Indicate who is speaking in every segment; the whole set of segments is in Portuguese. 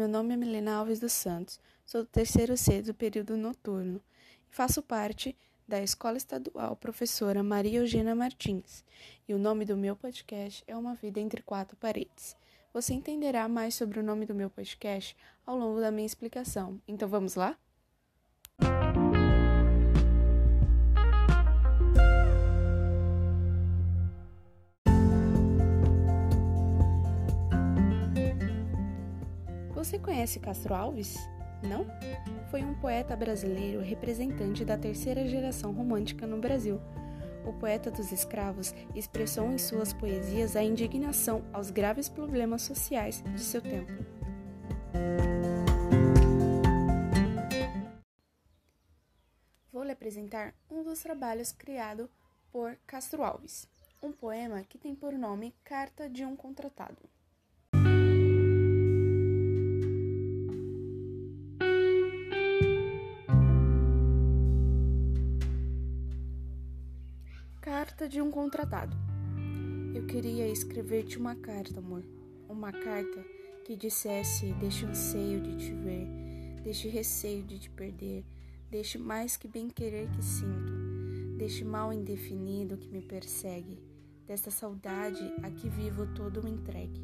Speaker 1: meu nome é Milena Alves dos Santos, sou do terceiro C do período noturno e faço parte da Escola Estadual Professora Maria Eugênia Martins. E o nome do meu podcast é Uma Vida Entre Quatro Paredes. Você entenderá mais sobre o nome do meu podcast ao longo da minha explicação. Então vamos lá? Você conhece Castro Alves? Não? Foi um poeta brasileiro representante da terceira geração romântica no Brasil. O poeta dos escravos expressou em suas poesias a indignação aos graves problemas sociais de seu tempo. Vou lhe apresentar um dos trabalhos criado por Castro Alves, um poema que tem por nome Carta de um Contratado. Carta de um contratado. Eu queria escrever-te uma carta, amor. Uma carta que dissesse deste anseio de te ver, deste receio de te perder, deste mais que bem-querer que sinto, deste mal indefinido que me persegue, desta saudade a que vivo todo me entregue.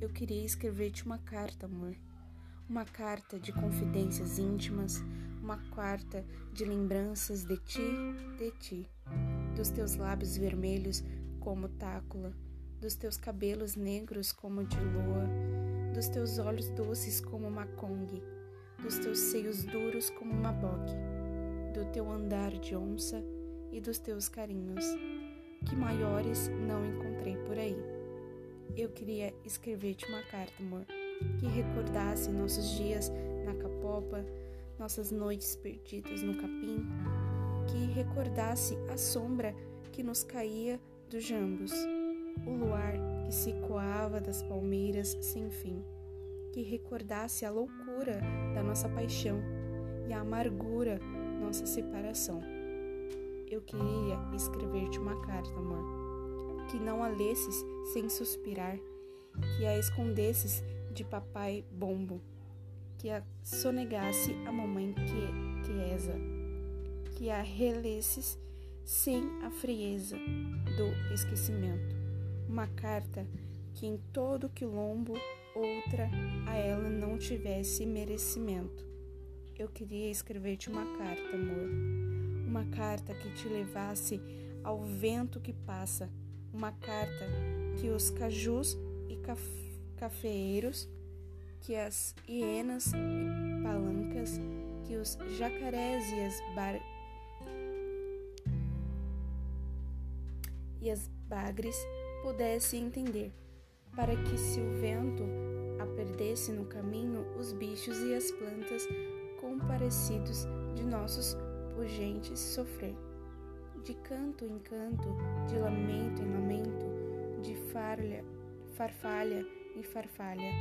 Speaker 1: Eu queria escrever-te uma carta, amor. Uma carta de confidências íntimas, uma carta de lembranças de ti, de ti dos teus lábios vermelhos como tácula, dos teus cabelos negros como de lua, dos teus olhos doces como macongue, dos teus seios duros como maboque, do teu andar de onça e dos teus carinhos, que maiores não encontrei por aí. Eu queria escrever-te uma carta, amor, que recordasse nossos dias na capopa, nossas noites perdidas no capim, recordasse a sombra que nos caía dos jambos, o luar que se coava das palmeiras sem fim, que recordasse a loucura da nossa paixão e a amargura nossa separação. Eu queria escrever-te uma carta, amor, que não a lesses sem suspirar, que a escondesses de papai bombo, que a sonegasse a mamãe que, que a relesses sem a frieza do esquecimento. Uma carta que em todo quilombo outra a ela não tivesse merecimento. Eu queria escrever-te uma carta, amor. Uma carta que te levasse ao vento que passa. Uma carta que os cajus e caf cafeeiros, que as hienas e palancas, que os jacarés e as bar e as bagres pudesse entender, para que se o vento a perdesse no caminho, os bichos e as plantas comparecidos de nossos pungentes sofrer. De canto em canto, de lamento em lamento, de farlha, farfalha em farfalha,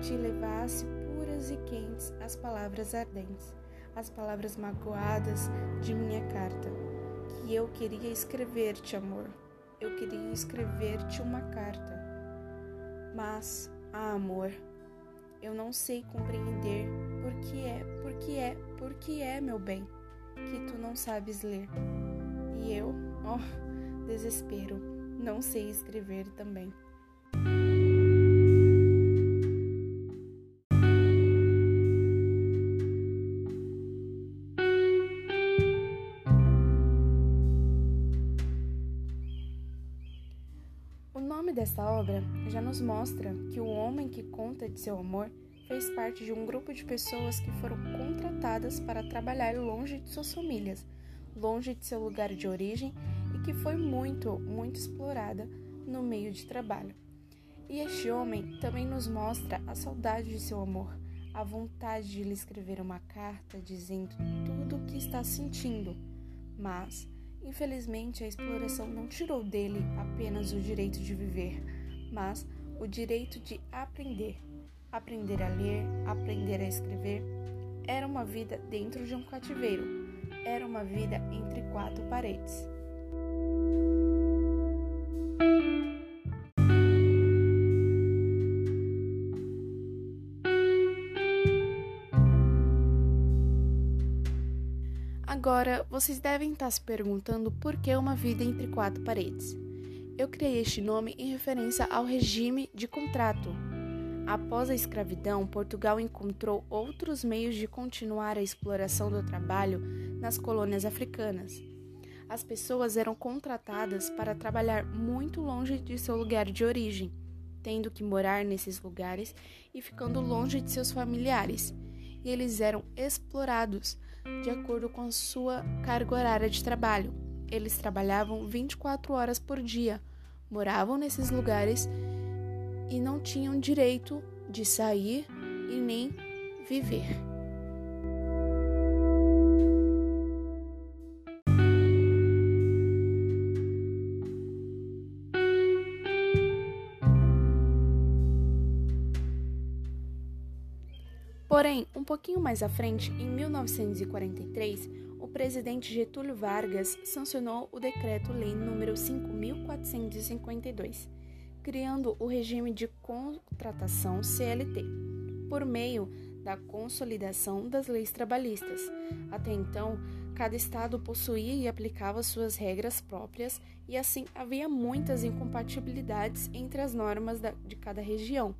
Speaker 1: te levasse puras e quentes as palavras ardentes, as palavras magoadas de minha carta e eu queria escrever-te, amor. Eu queria escrever-te uma carta. Mas, ah, amor, eu não sei compreender por que é, por que é, por que é, meu bem, que tu não sabes ler. E eu, oh, desespero, não sei escrever também. Desta obra já nos mostra que o homem que conta de seu amor fez parte de um grupo de pessoas que foram contratadas para trabalhar longe de suas famílias, longe de seu lugar de origem e que foi muito, muito explorada no meio de trabalho. E este homem também nos mostra a saudade de seu amor, a vontade de lhe escrever uma carta dizendo tudo o que está sentindo, mas Infelizmente, a exploração não tirou dele apenas o direito de viver, mas o direito de aprender. Aprender a ler, aprender a escrever. Era uma vida dentro de um cativeiro, era uma vida entre quatro paredes. Agora, vocês devem estar se perguntando por que uma vida entre quatro paredes. Eu criei este nome em referência ao regime de contrato. Após a escravidão, Portugal encontrou outros meios de continuar a exploração do trabalho nas colônias africanas. As pessoas eram contratadas para trabalhar muito longe de seu lugar de origem, tendo que morar nesses lugares e ficando longe de seus familiares. E eles eram explorados de acordo com a sua carga horária de trabalho. Eles trabalhavam 24 horas por dia, moravam nesses lugares e não tinham direito de sair e nem viver. Porém, um pouquinho mais à frente, em 1943, o presidente Getúlio Vargas sancionou o Decreto-Lei número 5452, criando o regime de contratação CLT, por meio da consolidação das leis trabalhistas. Até então, cada estado possuía e aplicava suas regras próprias, e assim havia muitas incompatibilidades entre as normas de cada região.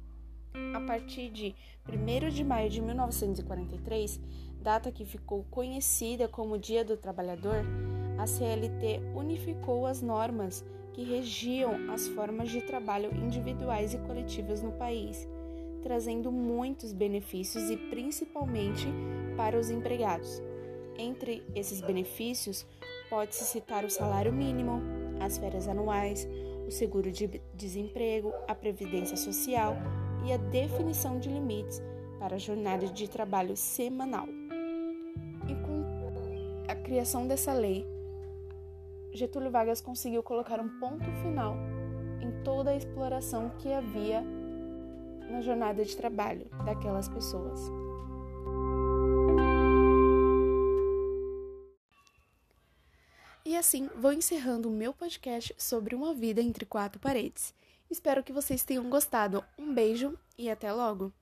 Speaker 1: A partir de 1 de maio de 1943, data que ficou conhecida como Dia do Trabalhador, a CLT unificou as normas que regiam as formas de trabalho individuais e coletivas no país, trazendo muitos benefícios e principalmente para os empregados. Entre esses benefícios, pode-se citar o salário mínimo, as férias anuais, o seguro de desemprego, a previdência social, e a definição de limites para a jornada de trabalho semanal. E com a criação dessa lei, Getúlio Vargas conseguiu colocar um ponto final em toda a exploração que havia na jornada de trabalho daquelas pessoas. E assim vou encerrando o meu podcast sobre uma vida entre quatro paredes. Espero que vocês tenham gostado. Um beijo e até logo!